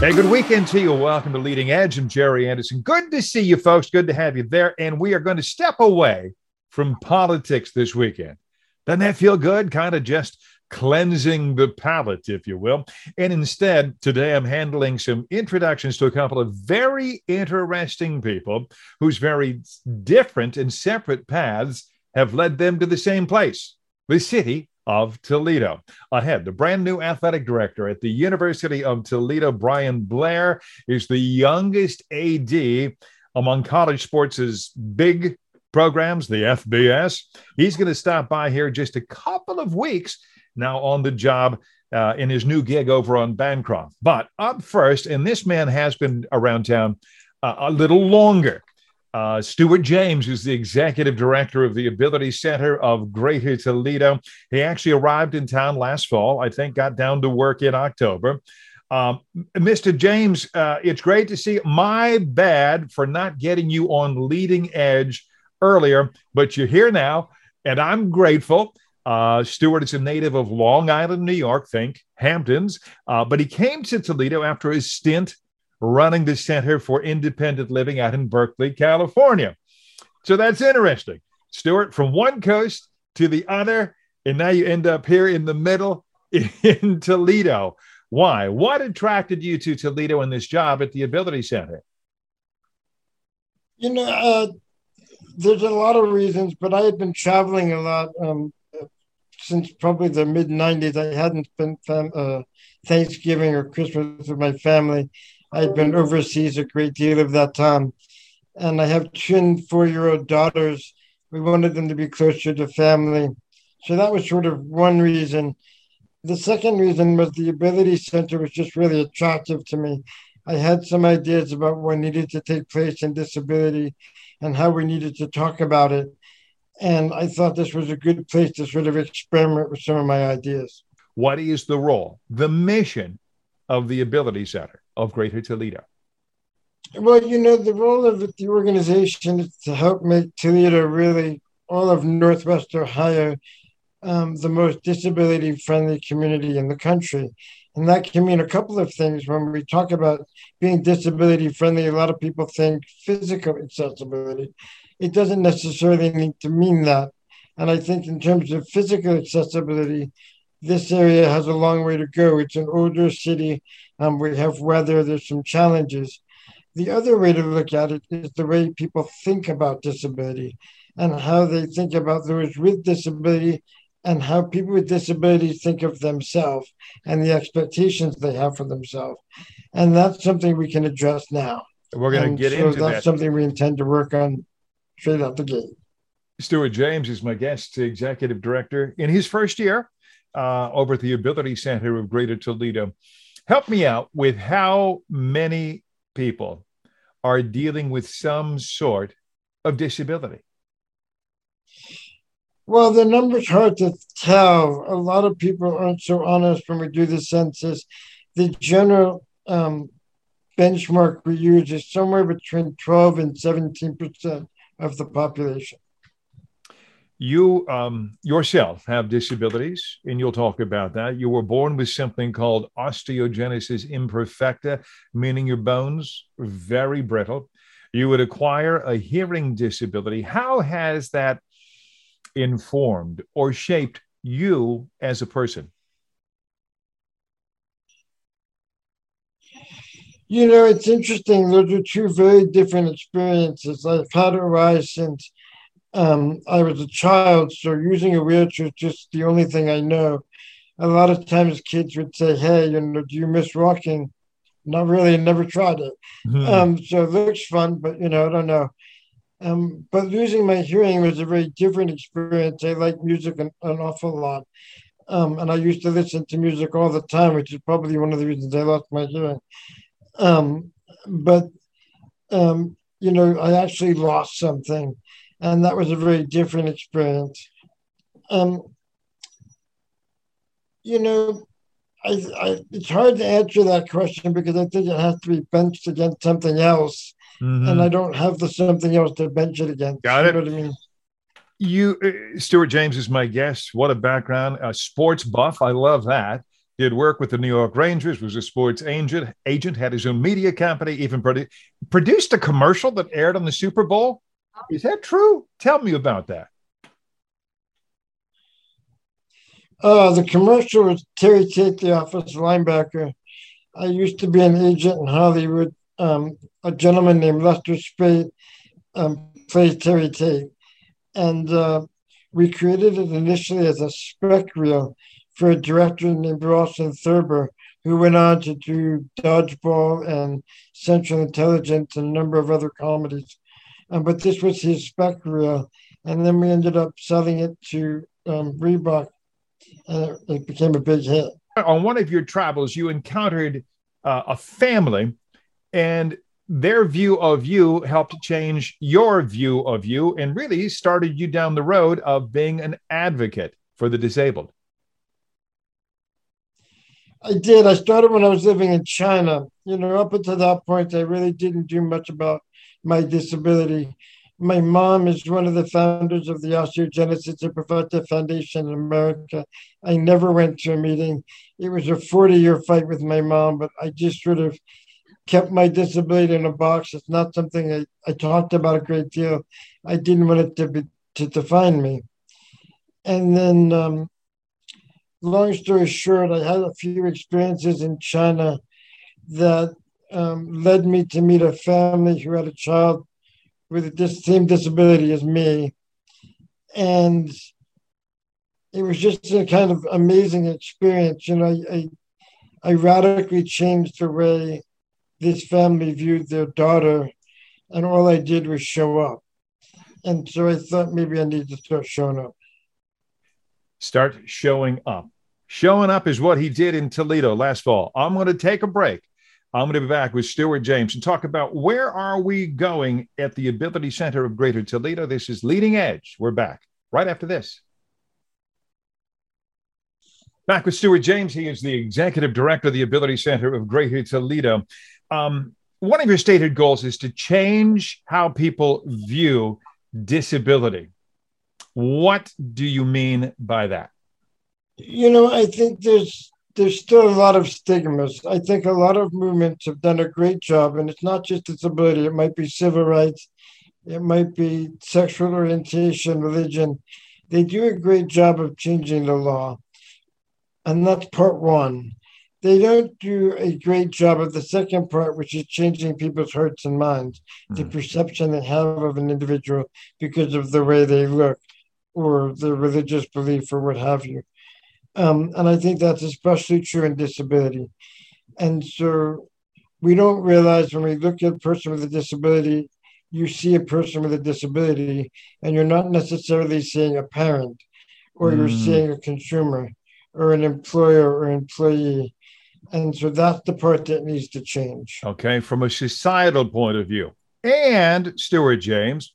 Hey, good weekend to you. Welcome to Leading Edge. I'm Jerry Anderson. Good to see you, folks. Good to have you there. And we are going to step away from politics this weekend. Doesn't that feel good? Kind of just cleansing the palate, if you will. And instead, today I'm handling some introductions to a couple of very interesting people whose very different and separate paths have led them to the same place, the city of Toledo. Ahead, the brand new athletic director at the University of Toledo, Bryan Blair, is the youngest AD among college sports' big programs, the FBS. He's going to stop by here just a couple of weeks now on the job. Uh, in his new gig over on Bancroft. But up first, and this man has been around town uh, a little longer. Uh, Stuart James is the executive director of the Ability Center of Greater Toledo. He actually arrived in town last fall. I think got down to work in October. Um, Mr. James, uh, it's great to see. My bad for not getting you on leading edge earlier, but you're here now, and I'm grateful. Uh, Stuart is a native of Long Island, New York, think Hamptons, uh, but he came to Toledo after his stint running the Center for Independent Living out in Berkeley, California. So that's interesting. Stuart, from one coast to the other, and now you end up here in the middle in Toledo. Why? What attracted you to Toledo and this job at the Ability Center? You know, uh, there's a lot of reasons, but I had been traveling a lot um, since probably the mid 90s. I hadn't spent fam- uh, Thanksgiving or Christmas with my family. I'd been overseas a great deal of that time. And I have two four year old daughters. We wanted them to be closer to family. So that was sort of one reason. The second reason was the Ability Center was just really attractive to me. I had some ideas about what needed to take place in disability and how we needed to talk about it. And I thought this was a good place to sort of experiment with some of my ideas. What is the role, the mission of the Ability Center? Of Greater Toledo? Well, you know, the role of the organization is to help make Toledo really all of Northwest Ohio um, the most disability friendly community in the country. And that can mean a couple of things. When we talk about being disability friendly, a lot of people think physical accessibility. It doesn't necessarily need to mean that. And I think, in terms of physical accessibility, this area has a long way to go. It's an older city. Um, we have weather. There's some challenges. The other way to look at it is the way people think about disability and how they think about those with disability and how people with disabilities think of themselves and the expectations they have for themselves. And that's something we can address now. We're going to get so into that's that. something we intend to work on straight out the gate. Stuart James is my guest executive director in his first year uh, over at the Ability Center of Greater Toledo. Help me out with how many people are dealing with some sort of disability. Well, the number's hard to tell. A lot of people aren't so honest when we do the census. The general um, benchmark we use is somewhere between 12 and 17 percent of the population you um, yourself have disabilities, and you'll talk about that. You were born with something called osteogenesis imperfecta, meaning your bones are very brittle. You would acquire a hearing disability. How has that informed or shaped you as a person? You know, it's interesting. Those are two very different experiences. I've had a rise since um, I was a child, so using a wheelchair is just the only thing I know. A lot of times kids would say, Hey, you know, do you miss walking? Not really, never tried it. Mm-hmm. Um, so it looks fun, but you know, I don't know. Um, but losing my hearing was a very different experience. I like music an, an awful lot. Um, and I used to listen to music all the time, which is probably one of the reasons I lost my hearing. Um, but, um, you know, I actually lost something and that was a very different experience. Um, you know, I, I, it's hard to answer that question because I think it has to be benched against something else, mm-hmm. and I don't have the something else to bench it against. Got it. You know I mean? You, uh, Stuart James is my guest. What a background, a sports buff. I love that. did work with the New York Rangers, was a sports agent, agent had his own media company, even produ- produced a commercial that aired on the Super Bowl. Is that true? Tell me about that. Uh, the commercial was Terry Tate, the offensive linebacker. I used to be an agent in Hollywood. Um, a gentleman named Lester Speight um, played Terry Tate. And uh, we created it initially as a spec reel for a director named Rawson Thurber, who went on to do Dodgeball and Central Intelligence and a number of other comedies. Um, but this was his spec reel. And then we ended up selling it to um, Reebok and it, it, became a big hit. On one of your travels, you encountered uh, a family, and their view of you helped change your view of you and really started you down the road of being an advocate for the disabled. I did. I started when I was living in China. You know, up until that point, I really didn't do much about my disability my mom is one of the founders of the Osteogenesis Imperfecta Foundation in America. I never went to a meeting. It was a 40 year fight with my mom, but I just sort of kept my disability in a box. It's not something I, I talked about a great deal. I didn't want it to be to define me. And then, um, long story short, I had a few experiences in China that um, led me to meet a family who had a child with the same disability as me. And it was just a kind of amazing experience. You know, I, I, I radically changed the way this family viewed their daughter, and all I did was show up. And so I thought maybe I need to start showing up. Start showing up. Showing up is what he did in Toledo last fall. I'm going to take a break. I'm going to be back with Stuart James and talk about where are we going at the Ability Center of Greater Toledo. This is Leading Edge. We're back right after this. Back with Stuart James. He is the executive director of the Ability Center of Greater Toledo. Um, one of your stated goals is to change how people view disability. What do you mean by that? You know, I think there's there's still a lot of stigmas. I think a lot of movements have done a great job, and it's not just disability, it might be civil rights, it might be sexual orientation, religion. They do a great job of changing the law. And that's part one. They don't do a great job of the second part, which is changing people's hearts and minds, mm. the hmm. perception they have of an individual because of the way they look or their religious belief or what have you. Um, and I think that's especially true in disability. And so we don't realize when we look at a person with a disability, you see a person with a disability, and you're not necessarily seeing a parent, or mm. you're seeing a consumer, or an employer or employee. And so that's the part that needs to change. Okay, from a societal point of view. And Stuart James,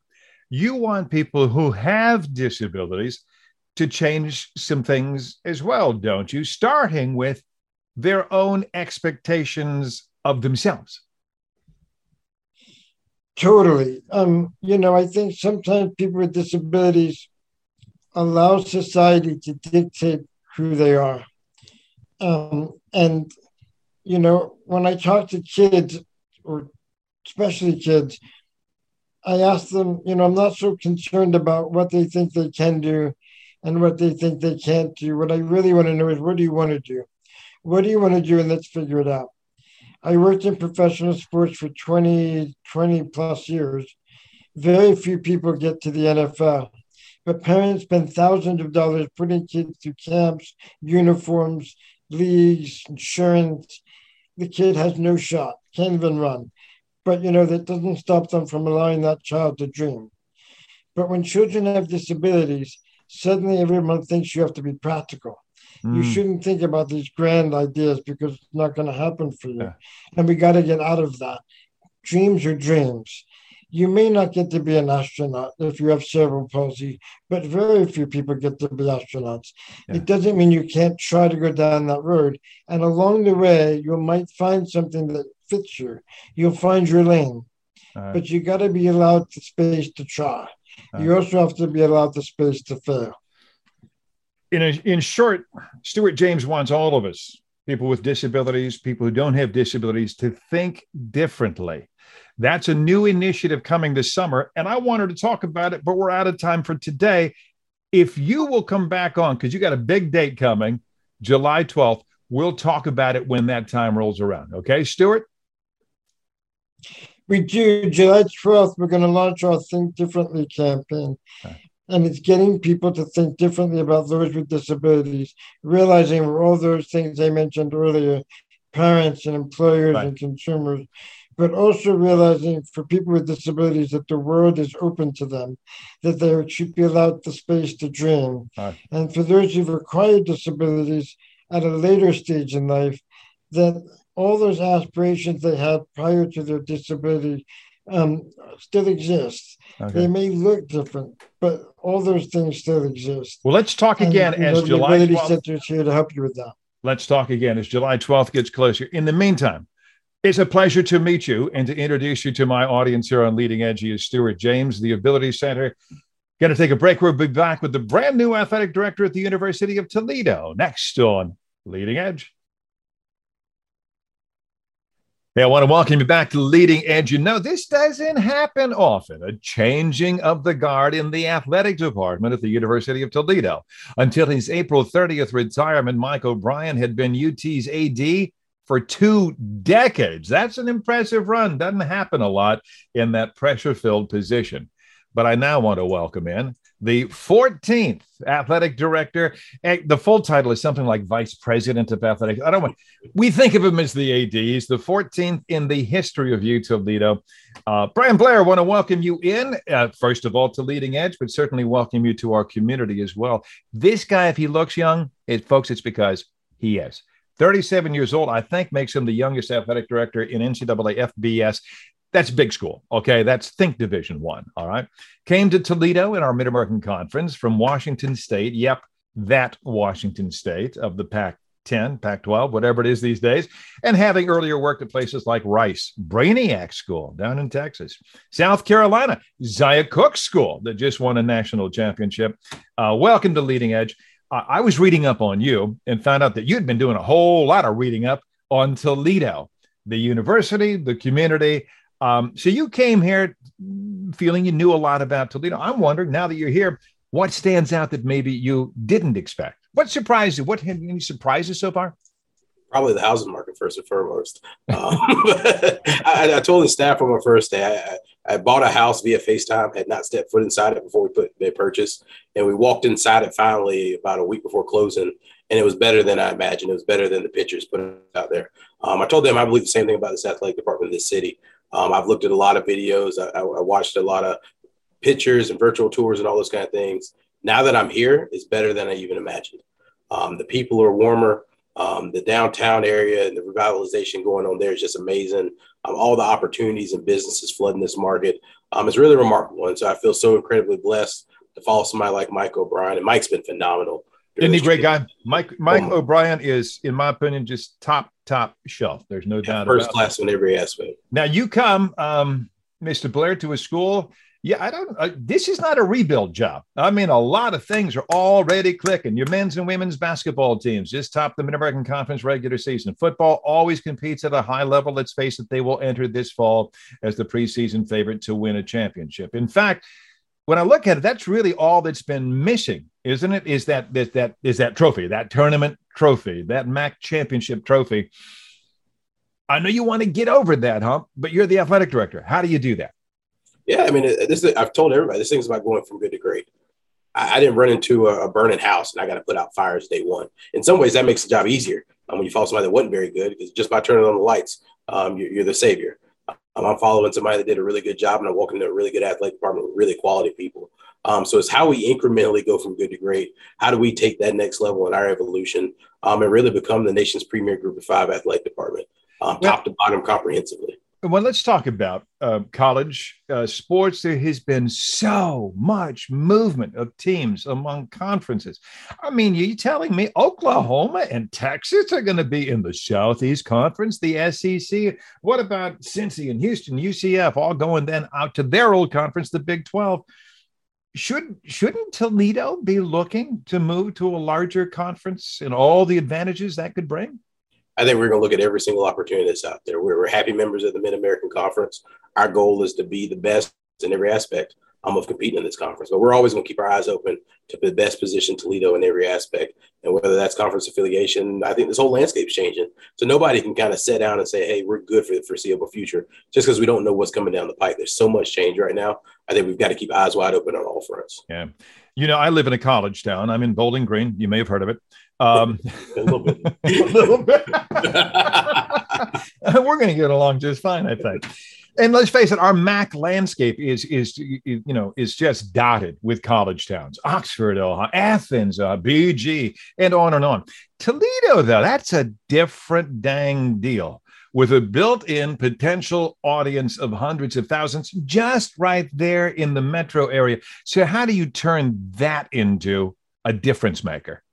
you want people who have disabilities to change some things as well, don't you? Starting with their own expectations of themselves. Totally. Um, you know, I think sometimes people with disabilities allow society to dictate who they are. Um, and, you know, when I talk to kids, or especially kids, I ask them, you know, I'm not so concerned about what they think they can do and what they think they can't do. What I really want to know is what do you want to do? What do you want to do? And let's figure it out. I worked in professional sports for 20, 20 plus years. Very few people get to the NFL, but parents spend thousands of dollars putting kids through camps, uniforms, leagues, insurance. The kid has no shot, can't even run. But you know, that doesn't stop them from allowing that child to dream. But when children have disabilities, suddenly everyone thinks you have to be practical. Mm. You shouldn't think about these grand ideas because it's not going to happen for you. Yeah. And we got to get out of that. Dreams are dreams. You may not get to be an astronaut if you have cerebral palsy, but very few people get to be astronauts. Yeah. It doesn't mean you can't try to go down that road. And along the way, you might find something that fits you. You'll find your lane, but you got to be allowed the space to try. Uh, you also have to be allowed the space to fail. In, a, in short, Stuart James wants all of us people with disabilities, people who don't have disabilities to think differently. That's a new initiative coming this summer. And I wanted to talk about it, but we're out of time for today. If you will come back on, because you got a big date coming, July 12th, we'll talk about it when that time rolls around. Okay, Stuart? We do. July 12th, we're going to launch our Think Differently campaign. Okay. And it's getting people to think differently about those with disabilities, realizing all those things I mentioned earlier parents and employers right. and consumers but also realizing for people with disabilities that the world is open to them, that they should be allowed the space to dream. Right. And for those who've acquired disabilities at a later stage in life, that all those aspirations they had prior to their disability um, still exist. Okay. They may look different, but all those things still exist. Well, let's talk again and, as know, July. 12th, Center is here to help you with that. Let's talk again as July 12th gets closer. In the meantime, it's a pleasure to meet you and to introduce you to my audience here on Leading Edge. Is Stuart James, the Ability Center. Going to take a break. We'll be back with the brand new athletic director at the University of Toledo next on Leading Edge. Hey, I want to welcome you back to Leading Edge. You know, this doesn't happen often a changing of the guard in the athletic department at the University of Toledo. Until his April 30th retirement, Mike O'Brien had been UT's AD for two decades. That's an impressive run. Doesn't happen a lot in that pressure filled position. But I now want to welcome in the 14th athletic director. The full title is something like vice president of athletics. I don't want, we think of him as the AD. He's the 14th in the history of U Toledo. Uh, Bryan Blair, I want to welcome you in, uh, first of all, to Leading Edge, but certainly welcome you to our community as well. This guy, if he looks young, it, folks, it's because he is. 37 years old, I think makes him the youngest athletic director in NCAA FBS. That's big school. Okay. That's Think Division One. All right. Came to Toledo in our Mid American Conference from Washington State. Yep. That Washington State of the Pac 10, Pac 12, whatever it is these days, and having earlier worked at places like Rice, Brainiac School down in Texas, South Carolina, Zia Cooke School that just won a national championship. Uh, welcome to Leading Edge. I was reading up on you and found out that you'd been doing a whole lot of reading up on Toledo, the university, the community. Um, so you came here feeling you knew a lot about Toledo. I'm wondering now that you're here, what stands out that maybe you didn't expect? What surprised you? What had any surprises so far? Probably the housing market first and foremost. Um, I, I, told the staff on my first day, I, I bought a house via FaceTime, had not stepped foot inside it before we put the purchase. And we walked inside it finally about a week before closing. And it was better than I imagined. It was better than the pictures put out there. Um, I told them I believe the same thing about this athletic department of this city. Um, I've looked at a lot of videos. I, I, watched a lot of pictures and virtual tours and all those kind of things. Now that I'm here, it's better than I even imagined. Um, the people are warmer. Um, the downtown area and the revitalization going on there is just amazing. Um, all the opportunities and businesses flooding this market um, is really remarkable. And so I feel so incredibly blessed to follow somebody like Mike O'Brien. And Mike's been phenomenal. Isn't he a great guy? Mike Mike oh, O'Brien is, in my opinion, just top top shelf. There's no yeah, doubt. First class in every aspect. Now you come, um, Mr. Blair, to a school yeah, I don't. Uh, this is not a rebuild job. I mean, a lot of things are already clicking. Your men's and women's basketball teams just topped the Mid American Conference regular season. Football always competes at a high level. Let's face it, they will enter this fall as the preseason favorite to win a championship. In fact, when I look at it, that's really all that's been missing, isn't it? Is that that that is that trophy, that tournament trophy, that MAC championship trophy? I know you want to get over that hump, but you're the athletic director. How do you do that? Yeah, I mean, this is, I've told everybody this thing's about going from good to great. I, I didn't run into a, a, burning house and I got to put out fires day one. In some ways, that makes the job easier um, when you follow somebody that wasn't very good because just by turning on the lights, um, you're, you're, the savior. Um, I'm following somebody that did a really good job and I'm walking into a really good athletic department with really quality people. Um, so it's how we incrementally go from good to great. How do we take that next level in our evolution um, and really become the nation's premier group of five athletic department, um, top to bottom comprehensively? Well, let's talk about uh, college uh, sports. There has been so much movement of teams among conferences. I mean, you telling me Oklahoma and Texas are going to be in the Southeast Conference, the SEC? What about Cincy and Houston, UCF, all going then out to their old conference, the Big 12? Should shouldn't Toledo be looking to move to a larger conference and all the advantages that could bring? I think we're going to look at every single opportunity that's out there. We're, we're happy members of the Mid American Conference. Our goal is to be the best in every aspect um, of competing in this conference. But we're always going to keep our eyes open to the best position Toledo in every aspect. And whether that's conference affiliation, I think this whole landscape's changing. So nobody can kind of sit down and say, hey, we're good for the foreseeable future just because we don't know what's coming down the pipe. There's so much change right now. I think we've got to keep eyes wide open on all fronts. Yeah. You know, I live in a college town. I'm in Bowling Green. You may have heard of it. Um, a little bit. a little bit. We're going to get along just fine, I think and let's face it, our MAC landscape is is you know is just dotted with college towns: Oxford, Ohio, Athens, uh, BG, and on and on. Toledo, though, that's a different dang deal with a built-in potential audience of hundreds of thousands just right there in the metro area. So, how do you turn that into a difference maker?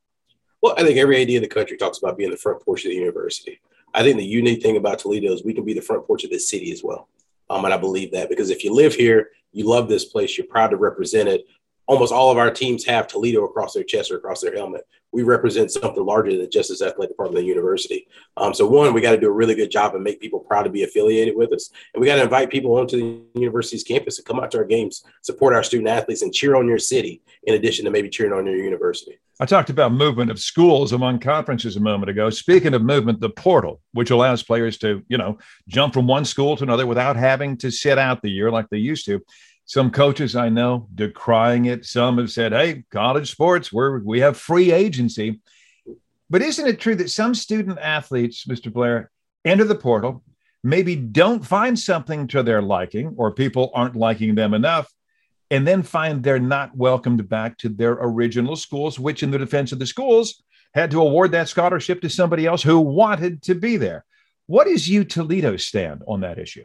Well, I think every AD in the country talks about being the front porch of the university. I think the unique thing about Toledo is we can be the front porch of the city as well. Um, and I believe that because if you live here, you love this place, you're proud to represent it. Almost all of our teams have Toledo across their chest or across their helmet. We represent something larger than just as athletic department of the university. Um, so one, we got to do a really good job and make people proud to be affiliated with us. And we got to invite people onto the university's campus to come out to our games, support our student athletes, and cheer on your city in addition to maybe cheering on your university. I talked about movement of schools among conferences a moment ago. Speaking of movement, the portal, which allows players to, you know, jump from one school to another without having to sit out the year like they used to. Some coaches I know decrying it. Some have said, "Hey, college sports, we're we have free agency." But isn't it true that some student athletes, Mr. Blair, enter the portal, maybe don't find something to their liking, or people aren't liking them enough, and then find they're not welcomed back to their original schools, which, in the defense of the schools, had to award that scholarship to somebody else who wanted to be there. What is U Toledo stand on that issue?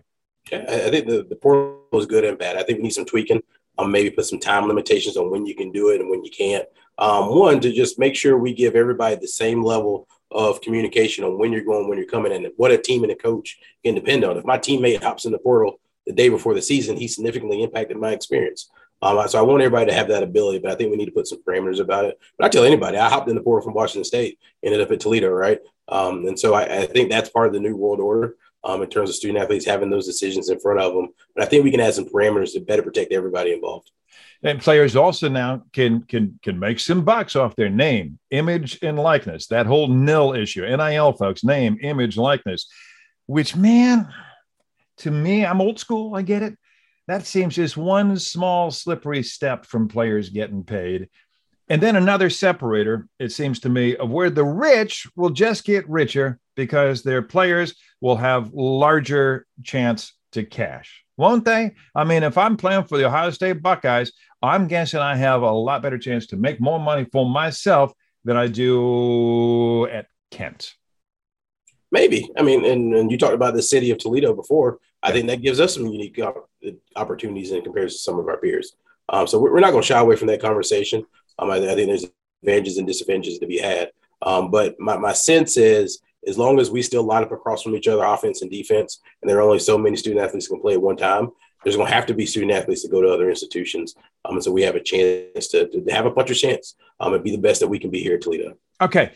I think the, the portal is good and bad. I think we need some tweaking. Um, maybe put some time limitations on when you can do it and when you can't. Um, one, to just make sure we give everybody the same level of communication on when you're going, when you're coming and what a team and a coach can depend on. If my teammate hops in the portal the day before the season, he significantly impacted my experience. Um, so I want everybody to have that ability, but I think we need to put some parameters about it. But I tell anybody, I hopped in the portal from Washington State, ended up at Toledo, right? Um, and so I, I, think that's part of the new world order um, in terms of student athletes having those decisions in front of them. But I think we can add some parameters to better protect everybody involved. And players also now can can can make some bucks off their name, image, and likeness. That whole nil issue, NIL folks, name, image, likeness. Which man, to me, I'm old school. I get it. That seems just one small slippery step from players getting paid. And then another separator, it seems to me, of where the rich will just get richer because their players will have larger chance to cash, won't they? I mean, if I'm playing for the Ohio State Buckeyes, I'm guessing I have a lot better chance to make more money for myself than I do at Kent. Maybe. I mean, and, and you talked about the city of Toledo before. I think that gives us some unique opportunities in comparison to some of our peers. Um, so we're not going to shy away from that conversation. Um, I, I, think there's advantages and disadvantages to be had. Um, but my, my sense is as long as we still line up across from each other, offense and defense, and there are only so many student athletes can play at one time, there's going to have to be student athletes to go to other institutions. Um, and so we have a chance to, to have a puncher chance um, and be the best that we can be here at Toledo. Okay.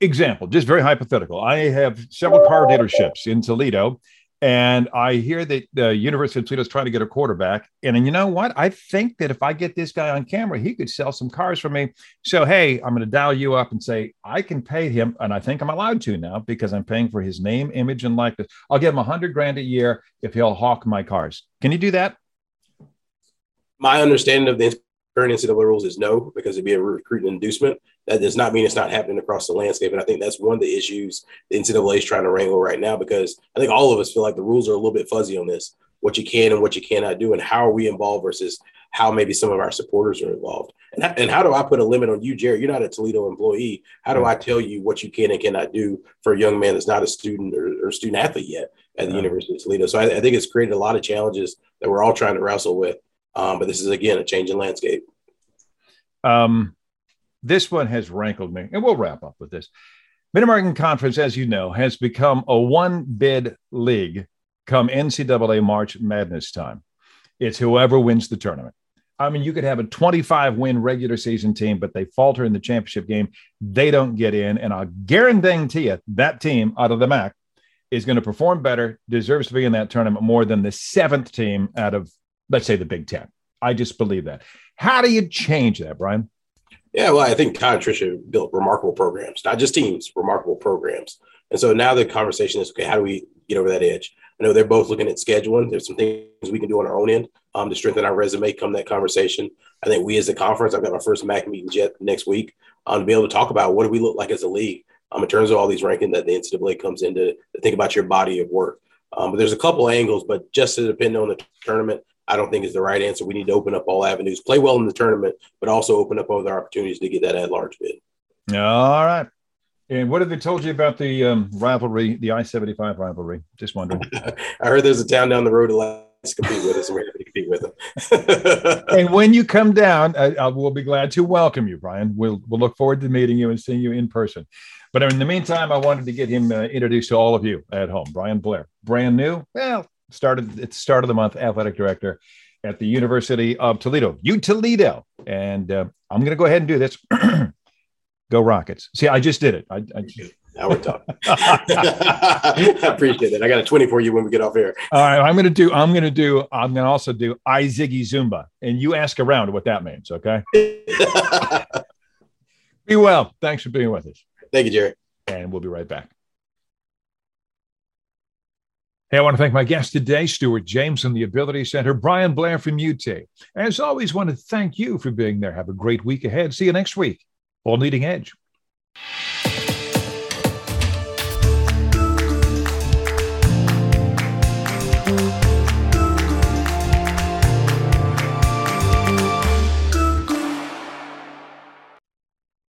Example, just very hypothetical. I have several car dealerships in Toledo and I hear that the University of Toledo is trying to get a quarterback. And, and you know what? I think that if I get this guy on camera, he could sell some cars for me. So, hey, I'm going to dial you up and say, I can pay him. And I think I'm allowed to now because I'm paying for his name, image, and likeness. I'll give him a hundred grand a year if he'll hawk my cars. Can you do that? My understanding of the current NCAA rules is no, because it'd be a recruiting inducement. That does not mean it's not happening across the landscape. And I think that's one of the issues the NCAA is trying to wrangle right now because I think all of us feel like the rules are a little bit fuzzy on this what you can and what you cannot do, and how are we involved versus how maybe some of our supporters are involved. And, and how do I put a limit on you, Jerry? You're not a Toledo employee. How do I tell you what you can and cannot do for a young man that's not a student or, or student athlete yet at the University of Toledo? So I, I, think it's created a lot of challenges that we're all trying to wrestle with. Um, but this is, again, a changing landscape. Um, this one has rankled me, and we'll wrap up with this. Mid American Conference, as you know, has become a one bid league come NCAA March Madness time. It's whoever wins the tournament. I mean, you could have a 25 win regular season team, but they falter in the championship game. They don't get in. And I guarantee you that team out of the MAC is going to perform better, deserves to be in that tournament more than the seventh team out of, let's say, the Big Ten. I just believe that. How do you change that, Bryan? Yeah, well, I think Tod and Tricia built remarkable programs, not just teams, remarkable programs. And so now the conversation is okay, how do we get over that edge? I know they're both looking at scheduling. There's some things we can do on our own end um, to strengthen our resume come that conversation. I think we as a conference, I've got my first MAC meeting jet next week um, to be able to talk about what do we look like as a league um, in terms of all these ranking that the NCAA comes in to, to think about your body of work. Um, but there's a couple angles, but just to depend on the tournament, I don't think is the right answer. We need to open up all avenues, play well in the tournament, but also open up other opportunities to get that at large bid. All right. And what have they told you about the um, rivalry, the I 75 rivalry? Just wondering. I heard there's a town down the road that compete with us, and we're happy to compete with them. and when you come down, I, I will be glad to welcome you, Bryan. We'll, we'll look forward to meeting you and seeing you in person. But in the meantime, I wanted to get him uh, introduced to all of you at home. Bryan Blair, brand new, well, started at the start of the month, athletic director at the University of Toledo, U Toledo. And uh, I'm going to go ahead and do this. Go Rockets. See, I just did it. I, I now we're talking. I appreciate it. I got a 20 for you when we get off here. All right. I'm gonna do, I'm gonna do, I'm gonna also do I Ziggy Zoomba. And you ask around what that means, okay? be well. Thanks for being with us. Thank you, Jerry. And we'll be right back. Hey, I want to thank my guest today, Stuart James from the Ability Center, Bryan Blair from UT. As always, want to thank you for being there. Have a great week ahead. See you next week on Leading Edge.